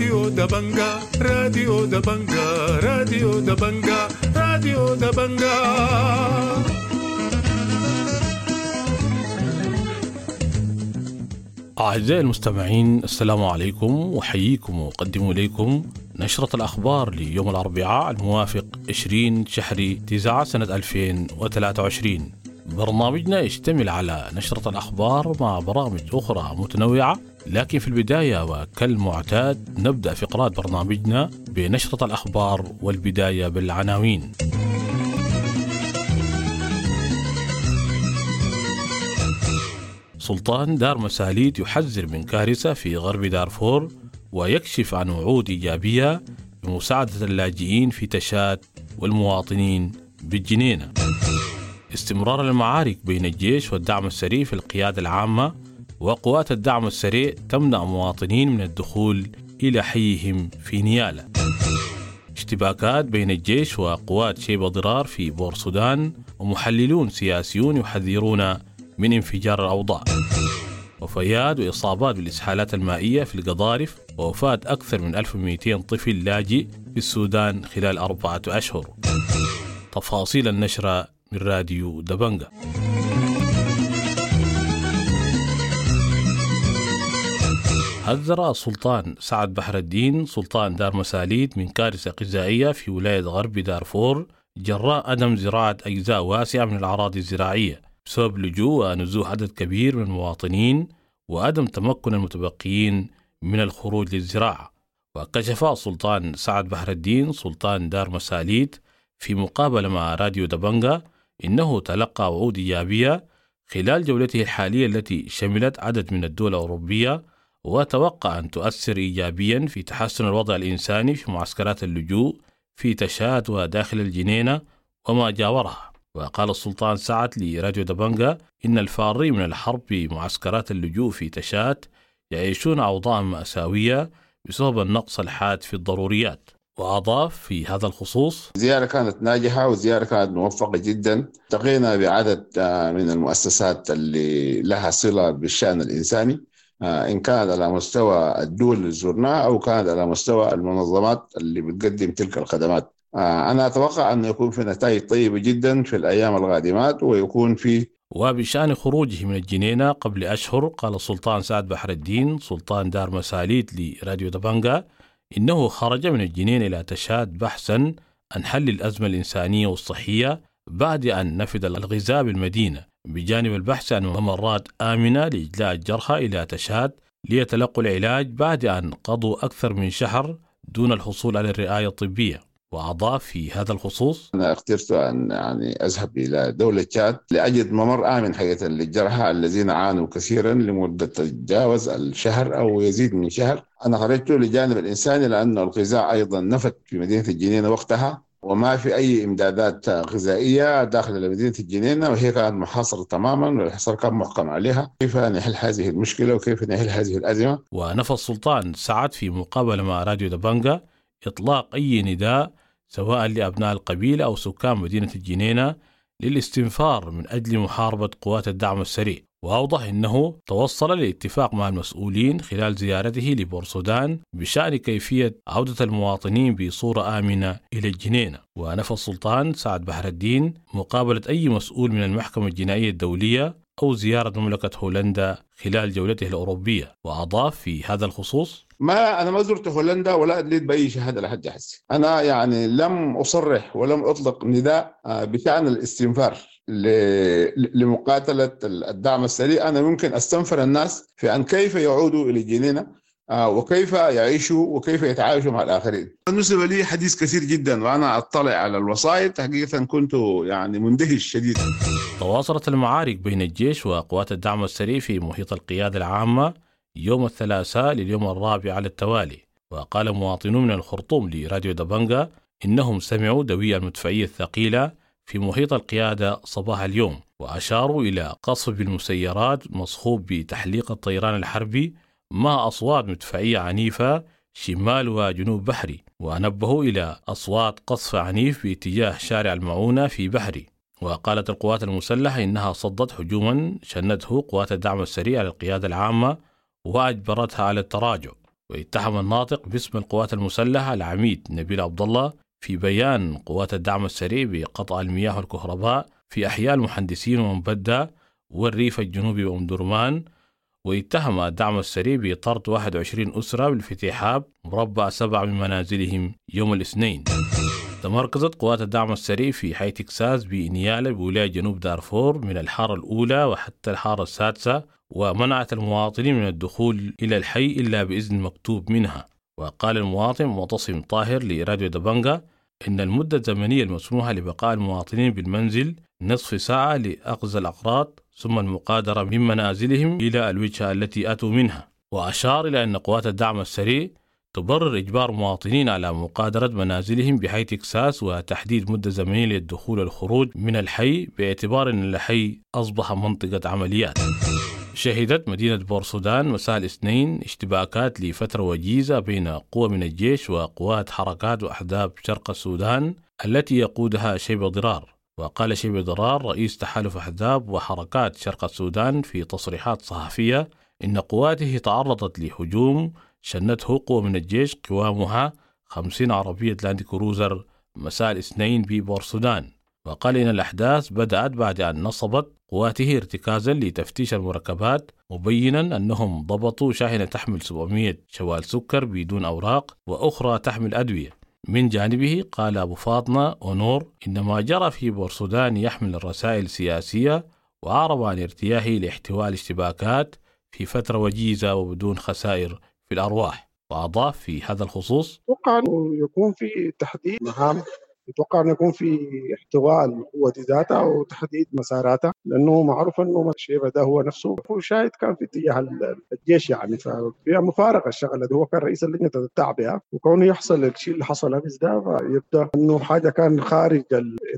راديو دبنجا راديو دبنجا راديو دبنجا راديو دبنجا أعزائي المستمعين السلام عليكم وحييكم وأقدم إليكم نشرة الأخبار ليوم الأربعاء الموافق 20 شهر 9 سنة 2023 برنامجنا يشتمل على نشرة الأخبار مع برامج أخرى متنوعة لكن في البداية وكالمعتاد نبدأ فقرات برنامجنا بنشرة الأخبار والبداية بالعناوين. سلطان دار مساليد يحذر من كارثة في غرب دارفور ويكشف عن وعود إيجابية بمساعدة اللاجئين في تشات والمواطنين بالجنينة. استمرار المعارك بين الجيش والدعم السريع في القيادة العامة وقوات الدعم السريع تمنع مواطنين من الدخول إلى حيهم في نيالا. اشتباكات بين الجيش وقوات شيبة ضرار في بور سودان ومحللون سياسيون يحذرون من انفجار الأوضاع. وفيات وإصابات بالإسهالات المائية في القضارف ووفاة أكثر من 1200 طفل لاجئ في السودان خلال أربعة أشهر. تفاصيل النشرة من راديو دبنقا حذر السلطان سعد بحر الدين سلطان دار مساليد من كارثة غذائية في ولاية غرب دارفور جراء عدم زراعة أجزاء واسعة من الأراضي الزراعية بسبب لجوء ونزوح عدد كبير من المواطنين وعدم تمكن المتبقيين من الخروج للزراعة. وكشف السلطان سعد بحر الدين سلطان دار مساليد في مقابلة مع راديو دبنجا إنه تلقى وعود إيجابية خلال جولته الحالية التي شملت عدد من الدول الأوروبية وتوقع أن تؤثر إيجابيا في تحسن الوضع الإنساني في معسكرات اللجوء في تشاد وداخل الجنينة وما جاورها. وقال السلطان سعد لراديو دبنجا إن الفارين من الحرب بمعسكرات اللجوء في تشات يعيشون أوضاعا مأساوية بسبب النقص الحاد في الضروريات. وأضاف في هذا الخصوص زيارة كانت ناجحة وزيارة كانت موفقة جدا. التقينا بعدد من المؤسسات اللي لها صلة بالشأن الإنساني إن كانت على مستوى الدول اللي زرناها أو كانت على مستوى المنظمات اللي بتقدم تلك الخدمات. أنا أتوقع أن يكون في نتائج طيبة جدا في الأيام القادمات ويكون في وبشأن خروجه من الجنينة قبل أشهر قال السلطان سعد بحر الدين سلطان دار مساليد لراديو دبنجا إنه خرج من الجنين إلى تشاد بحثا عن حل الأزمة الإنسانية والصحية بعد أن نفذ الغذاء بالمدينة بجانب البحث عن ممرات آمنة لإجلاء الجرحى إلى تشاد ليتلقوا العلاج بعد أن قضوا أكثر من شهر دون الحصول على الرعاية الطبية. وأضاف في هذا الخصوص؟ أنا اخترت أن يعني أذهب إلى دولة تشاد لأجد ممر آمن حقيقة للجرحى الذين عانوا كثيرا لمدة تتجاوز الشهر أو يزيد من شهر. أنا خرجت لجانب الإنساني لأن الغذاء أيضا نفت في مدينة الجنينة وقتها وما في أي إمدادات غذائية داخل مدينة الجنينة وهي كانت محاصرة تماما والحصار كان محكم عليها. كيف نحل هذه المشكلة وكيف نحل هذه الأزمة؟ ونفى السلطان سعد في مقابلة مع راديو دبنجا إطلاق أي نداء سواء لأبناء القبيلة أو سكان مدينة الجنينة للاستنفار من أجل محاربة قوات الدعم السريع. وأوضح أنه توصل لاتفاق مع المسؤولين خلال زيارته لبورسودان بشأن كيفية عودة المواطنين بصورة آمنة إلى الجنينة ونفى السلطان سعد بحر الدين مقابلة أي مسؤول من المحكمة الجنائية الدولية أو زيارة مملكة هولندا خلال جولته الأوروبية وأضاف في هذا الخصوص ما أنا ما زرت هولندا ولا ادليت بأي شهادة لحد هسه أنا يعني لم أصرح ولم أطلق نداء بشأن الاستنفار لمقاتلة الدعم السريع. أنا ممكن أستنفر الناس في أن كيف يعودوا إلى الجنينه وكيف يعيشوا وكيف يتعايشوا مع الآخرين. بالنسبة لي حديث كثير جدا وأنا أطلع على الوسائط حقيقه كنت يعني مندهش شديد. تواصلت المعارك بين الجيش وقوات الدعم السريع في محيط القيادة العامة يوم الثلاثاء لليوم الرابع على التوالي وقال مواطنون من الخرطوم لراديو دبنجا إنهم سمعوا دوي المدفعية الثقيلة في محيط القيادة صباح اليوم وأشاروا إلى قصف بالمسيرات مصحوب بتحليق الطيران الحربي مع أصوات مدفعية عنيفة شمال وجنوب بحري ونبهوا إلى أصوات قصف عنيف باتجاه شارع المعونة في بحري. وقالت القوات المسلحة إنها صدت هجوما شنته قوات الدعم السريع على القيادة العامة وأجبرتها على التراجع. واتهم الناطق باسم القوات المسلحة العميد نبيل عبد الله في بيان قوات الدعم السريع بقطع المياه والكهرباء في أحياء المهندسين ومبدة والريف الجنوبي وأم درمان واتهم الدعم السريع بطرد 21 أسرة بالفتحاب مربع سبع من منازلهم يوم الاثنين. تمركزت قوات الدعم السريع في حي تكساس بنيالة بولاية جنوب دارفور من الحارة الأولى وحتى الحارة السادسة ومنعت المواطنين من الدخول إلى الحي إلا بإذن مكتوب منها. وقال المواطن معتصم طاهر لراديو دبنجا إن المدة الزمنية المسموحة لبقاء المواطنين بالمنزل نصف ساعة لأخذ الأقراط ثم المقادرة من منازلهم إلى الوجهة التي أتوا منها. وأشار إلى أن قوات الدعم السريع تبرر إجبار مواطنين على مقادرة منازلهم بحي تكساس وتحديد مدة زمنية للدخول والخروج من الحي باعتبار أن الحي أصبح منطقة عمليات. شهدت مدينة بورسودان مساء الاثنين اشتباكات لفترة وجيزة بين قوى من الجيش وقوات حركات وأحزاب شرق السودان التي يقودها شيب ضرار. وقال شيب ضرار رئيس تحالف أحزاب وحركات شرق السودان في تصريحات صحفية إن قواته تعرضت لهجوم شنته قوة من الجيش قوامها 50 عربية لاند كروزر مساء الاثنين ببورسودان وقال إن الأحداث بدأت بعد أن نصبت قواته ارتكازا لتفتيش المركبات مبينا أنهم ضبطوا شاحنة تحمل 700 شوال سكر بدون أوراق وأخرى تحمل أدوية. من جانبه قال أبو فاطمة أونور إن ما جرى في بورسودان يحمل الرسائل السياسية وأعرب عن ارتياحه لاحتواء الاشتباكات في فترة وجيزة وبدون خسائر في الأرواح وأضاف في هذا الخصوص أنه يكون في تحديد مهام يتوقع أنه يكون في احتواء القوة ذاتها وتحديد مساراتها لأنه معروف أنه الشيبه ده هو نفسه. هو شاهد كان في اتجاه الجيش يعني ففيها مفارقة الشغله دي هو كان رئيس اللجنة التعبئة وكونه يحصل الشيء اللي حصل أمس ده فيبدأ أنه حاجة كان خارج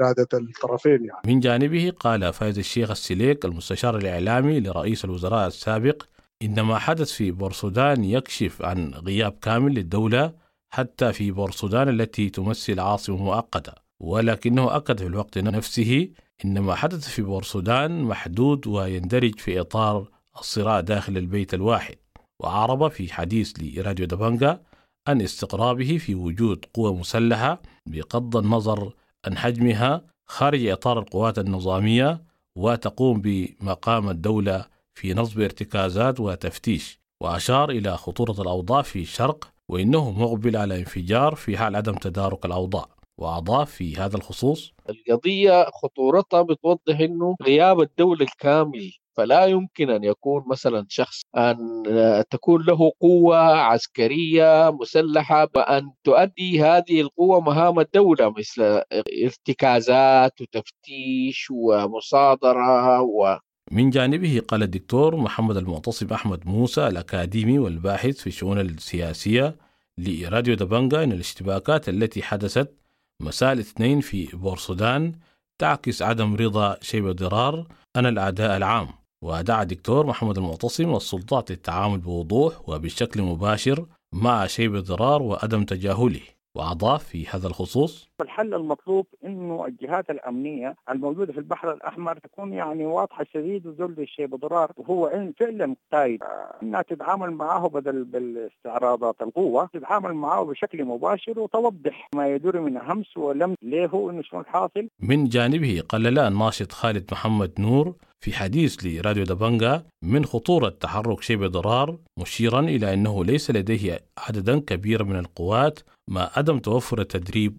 إرادة الطرفين يعني. من جانبه قال فايز الشيخ السليك المستشار الإعلامي لرئيس الوزراء السابق ان ما حدث في بورسودان يكشف عن غياب كامل للدولة حتى في بورسودان التي تمثل عاصمة مؤقتة ولكنه أكد في الوقت نفسه إن ما حدث في بورسودان محدود ويندرج في إطار الصراع داخل البيت الواحد. وعرب في حديث لراديو دبنجا عن استقرابه في وجود قوة مسلحة بغض النظر عن حجمها خارج إطار القوات النظامية وتقوم بمقام الدولة في نصب ارتكازات وتفتيش وأشار إلى خطورة الأوضاع في الشرق وإنه مقبل على انفجار في حال عدم تدارك الأوضاع. وأضاف في هذا الخصوص القضية خطورتها بتوضح أنه غياب الدولة الكامل فلا يمكن أن يكون مثلا شخص أن تكون له قوة عسكرية مسلحة بأن تؤدي هذه القوة مهام الدولة مثل ارتكازات وتفتيش ومصادرة و من جانبه قال الدكتور محمد المعتصم أحمد موسى الأكاديمي والباحث في الشؤون السياسية لراديو دبنجا أن الاشتباكات التي حدثت مساء الاثنين في بورسودان تعكس عدم رضا شيب ضرار عن الأعداء العام. ودعا الدكتور محمد المعتصم والسلطات للتعامل بوضوح وبشكل مباشر مع شيب ضرار وعدم تجاهله. وأضاف في هذا الخصوص الحل المطلوب إنه الجهات الأمنية الموجودة في البحر الأحمر تكون يعني واضحة شديد وذل الشيء بضرار. وهو إن فعلا قايد. انها تتعامل معه بدل بالاستعراضات القوة تتعامل معه بشكل مباشر وتوضح ما يدور من همس ولم ليه إنه شنو الحاصل من جانبه قلل الناشط خالد محمد نور في حديث لراديو دبنجا من خطورة تحرك شيب ضرار مشيرا إلى أنه ليس لديه عددا كبيرا من القوات مع عدم توفر التدريب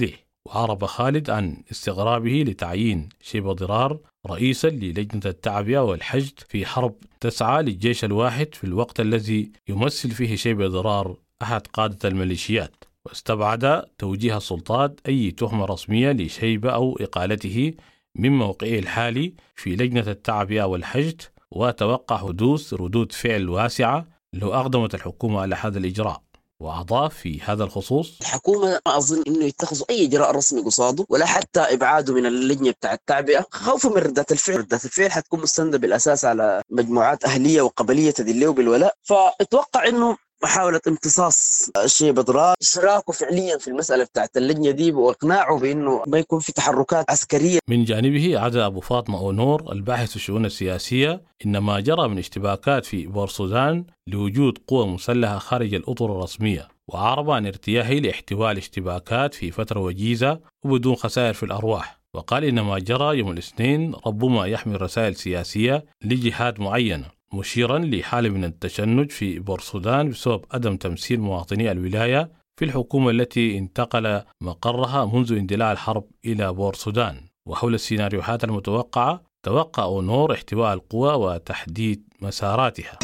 والتسليح وعرب خالد عن استغرابه لتعيين شيب ضرار رئيسا للجنة التعبئة والحشد في حرب تسعى للجيش الواحد في الوقت الذي يمثل فيه شيب ضرار أحد قادة الميليشيات. واستبعد توجيه السلطات أي تهمة رسمية لشيبة أو إقالته من موقعه الحالي في لجنة التعبئة والحشد وتوقع حدوث ردود فعل واسعة لو أقدمت الحكومة على هذا الإجراء. وأضاف في هذا الخصوص. الحكومة ما أظن أنه يتخذوا أي إجراء رسمي قصاده ولا حتى إبعاده من اللجنة بتاع التعبئة. خوفا من ردة الفعل. ردة الفعل حتكون مستندة بالأساس على مجموعات أهلية وقبلية تدلية بالولاء فأتوقع أنه محاولة امتصاص الشيء بضرار إشراكه فعليا في المسألة بتاعت اللجنة دي وإقناعه بأنه ما يكون في تحركات عسكرية. من جانبه عدا أبو فاطمة أونور الباحث في الشؤون السياسية إن ما جرى من اشتباكات في بور السودان لوجود قوى مسلحة خارج الأطر الرسمية وعرب عن ارتياحه لاحتواء الاشتباكات في فترة وجيزة وبدون خسائر في الأرواح. وقال إن ما جرى يوم الاثنين ربما يحمل رسائل سياسية لجهات معينة. مشيرا لحالة من التشنج في بورسودان بسبب عدم تمثيل مواطني الولاية في الحكومة التي انتقل مقرها منذ اندلاع الحرب إلى بورسودان وحول السيناريوهات المتوقعة توقع أونور احتواء القوى وتحديد مساراتها.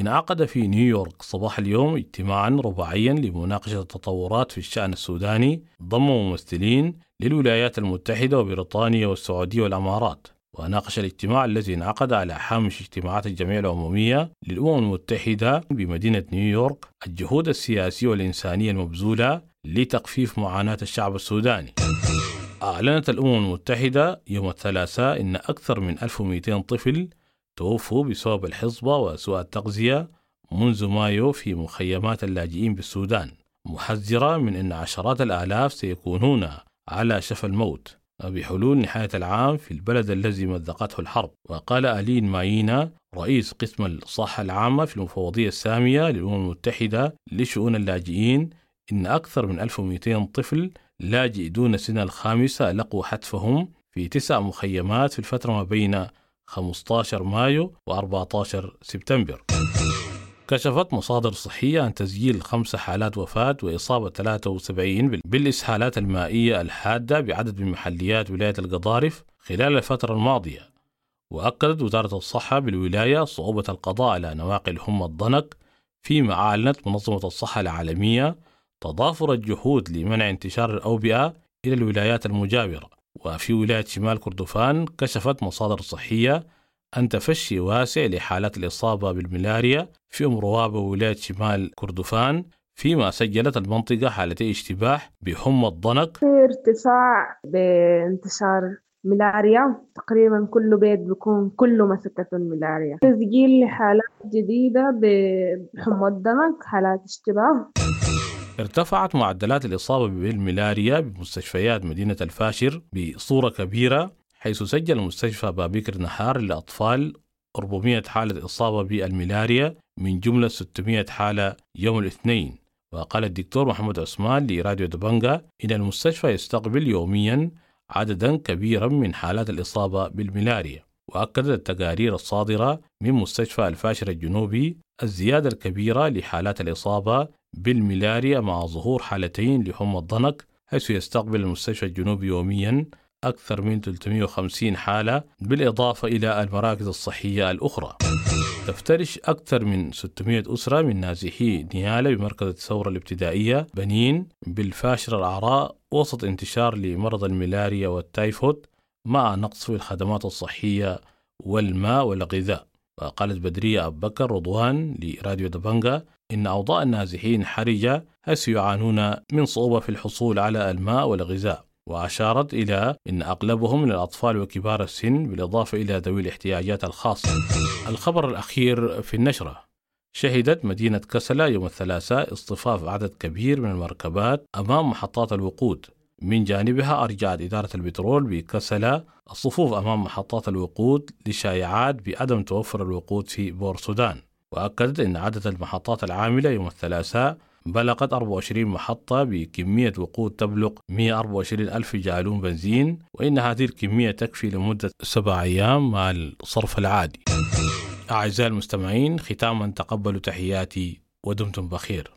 انعقد في نيويورك صباح اليوم اجتماعا رباعيا لمناقشة التطورات في الشأن السوداني ضم ممثلين للولايات المتحدة وبريطانيا والسعودية والأمارات. وناقش الاجتماع الذي انعقد على حامش اجتماعات الجمعية العمومية للأمم المتحدة بمدينة نيويورك الجهود السياسية والإنسانية المبذولة لتخفيف معاناة الشعب السوداني. أعلنت الأمم المتحدة يوم الثلاثاء أن أكثر من 1200 طفل توفوا بسبب الحصبة وسوء التغذية منذ مايو في مخيمات اللاجئين بالسودان. محذرة من أن عشرات الآلاف سيكونون على شفا الموت. بحلول نهاية العام في البلد الذي مزقته الحرب. وقال ألين ماينا رئيس قسم الصحة العامة في المفوضية السامية للأمم المتحدة لشؤون اللاجئين إن أكثر من 1200 طفل لاجئ دون سن الخامسة لقوا حتفهم في تسع مخيمات في الفترة ما بين 15 مايو و 14 سبتمبر. كشفت مصادر صحية عن تسجيل خمس حالات وفاة وإصابة 73 بالإسهالات المائية الحادة بعدد من محليات ولاية القضارف خلال الفترة الماضية. وأكدت وزارة الصحة بالولاية صعوبة القضاء على نواقل هم الضنك فيما أعلنت منظمة الصحة العالمية تضافر الجهود لمنع انتشار الأوبئة إلى الولايات المجاورة. وفي ولاية شمال كردفان كشفت مصادر صحية أن تفشي واسع لحالات الإصابة بالملاريا في أم روابة وولاية شمال كردفان فيما سجلت المنطقة حالتي اشتباه بحمى الضنك. في ارتفاع بانتشار ملاريا تقريبا كل بيت بيكون كله مسكته الملاريا تسجيل لحالات جديدة بحمى الضنك حالات اشتباه ارتفعت معدلات الإصابة بالملاريا بمستشفيات مدينة الفاشر بصورة كبيرة. حيث سجل مستشفى بابكر نهار للأطفال 400 حالة إصابة بالملاريا من جملة 600 حالة يوم الاثنين. وقال الدكتور محمد عثمان لراديو دبنجا إن المستشفى يستقبل يوميا عددا كبيرا من حالات الإصابة بالملاريا وأكدت التقارير الصادرة من مستشفى الفاشر الجنوبي الزيادة الكبيرة لحالات الإصابة بالملاريا مع ظهور حالتين لحمى الضنك حيث يستقبل المستشفى الجنوبي يوميا أكثر من 350 حالة بالإضافة إلى المراكز الصحية الأخرى. تفترش أكثر من 600 أسرة من نازحي نيالة بمركز الثورة الابتدائية بنين بالفاشر العراء وسط انتشار لمرض الملاريا والتايفود مع نقص في الخدمات الصحية والماء والغذاء. وقالت بدرية أبو بكر رضوان لراديو دبنجا إن أوضاع النازحين حرجة حيث يعانون من صعوبة في الحصول على الماء والغذاء. وأشارت إلى أن أغلبهم من الأطفال وكبار السن بالإضافة إلى ذوي الاحتياجات الخاصة. الخبر الأخير في النشرة. شهدت مدينة كسلة يوم الثلاثاء اصطفاف عدد كبير من المركبات أمام محطات الوقود. من جانبها أرجعت إدارة البترول بكسلة الصفوف أمام محطات الوقود لشائعات بعدم توفر الوقود في بور السودان وأكدت أن عدد المحطات العاملة يوم الثلاثاء بلغت 24 محطة بكمية وقود تبلغ 124 ألف جالون بنزين وإن هذه الكمية تكفي لمدة سبع أيام مع الصرف العادي. أعزائي المستمعين ختاما تقبلوا تحياتي ودمتم بخير.